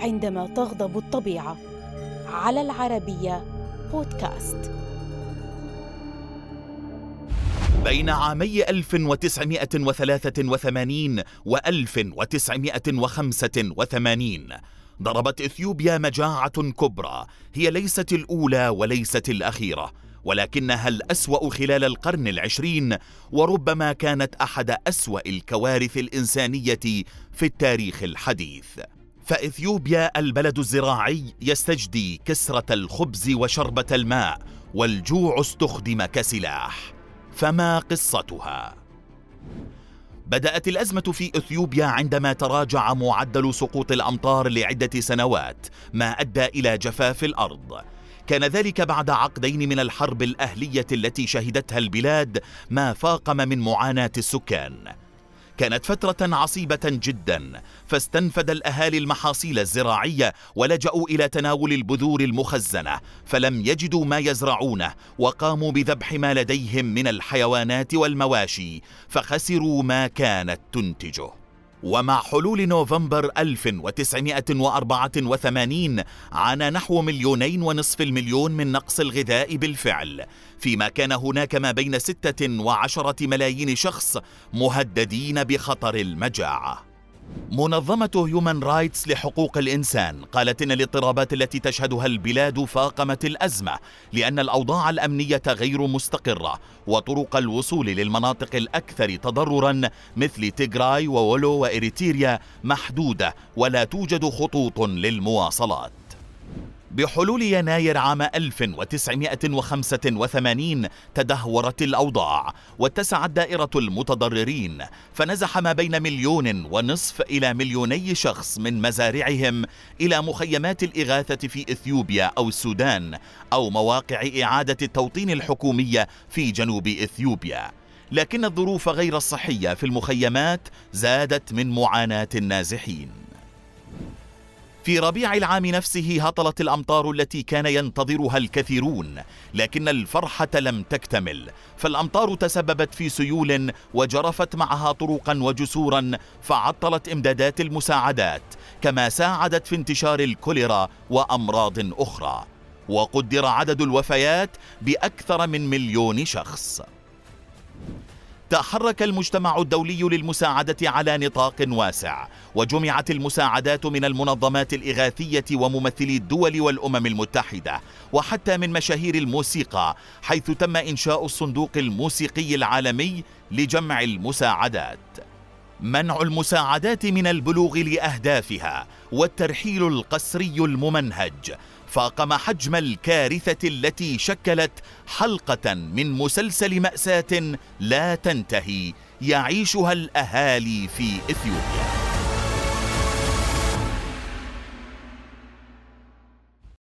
عندما تغضب الطبيعة. على العربية بودكاست. بين عامي 1983 و 1985 ضربت إثيوبيا مجاعة كبرى. هي ليست الأولى وليست الأخيرة. ولكنها الأسوأ خلال القرن العشرين وربما كانت أحد أسوأ الكوارث الإنسانية في التاريخ الحديث. فإثيوبيا البلد الزراعي يستجدي كسرة الخبز وشربة الماء والجوع استخدم كسلاح. فما قصتها؟ بدأت الأزمة في إثيوبيا عندما تراجع معدل سقوط الأمطار لعدة سنوات ما أدى إلى جفاف الأرض. كان ذلك بعد عقدين من الحرب الأهلية التي شهدتها البلاد ما فاقم من معاناة السكان. كانت فترة عصيبة جدا فاستنفد الأهالي المحاصيل الزراعية ولجأوا إلى تناول البذور المخزنة فلم يجدوا ما يزرعونه وقاموا بذبح ما لديهم من الحيوانات والمواشي فخسروا ما كانت تنتجه. ومع حلول نوفمبر 1984 عانى نحو مليونين ونصف المليون من نقص الغذاء بالفعل. فيما كان هناك ما بين ستة وعشرة ملايين شخص مهددين بخطر المجاعة. منظمة هيومن رايتس لحقوق الإنسان قالت إن الاضطرابات التي تشهدها البلاد فاقمت الأزمة لأن الأوضاع الأمنية غير مستقرة وطرق الوصول للمناطق الأكثر تضررا مثل تيغراي وولو وإريتيريا محدودة ولا توجد خطوط للمواصلات. بحلول يناير عام 1985 تدهورت الأوضاع واتسعت دائرة المتضررين فنزح ما بين مليون ونصف إلى مليوني شخص من مزارعهم إلى مخيمات الإغاثة في إثيوبيا أو السودان أو مواقع إعادة التوطين الحكومية في جنوب إثيوبيا. لكن الظروف غير الصحية في المخيمات زادت من معاناة النازحين. في ربيع العام نفسه هطلت الأمطار التي كان ينتظرها الكثيرون لكن الفرحة لم تكتمل. فالأمطار تسببت في سيول وجرفت معها طرقا وجسورا فعطلت إمدادات المساعدات كما ساعدت في انتشار الكوليرا وأمراض أخرى. وقدر عدد الوفيات بأكثر من مليون شخص. تحرك المجتمع الدولي للمساعدة على نطاق واسع وجمعت المساعدات من المنظمات الإغاثية وممثلي الدول والأمم المتحدة وحتى من مشاهير الموسيقى حيث تم إنشاء الصندوق الموسيقي العالمي لجمع المساعدات. منع المساعدات من البلوغ لأهدافها والترحيل القسري الممنهج فأقم حجم الكارثة التي شكلت حلقة من مسلسل مأساة لا تنتهي يعيشها الأهالي في إثيوبيا.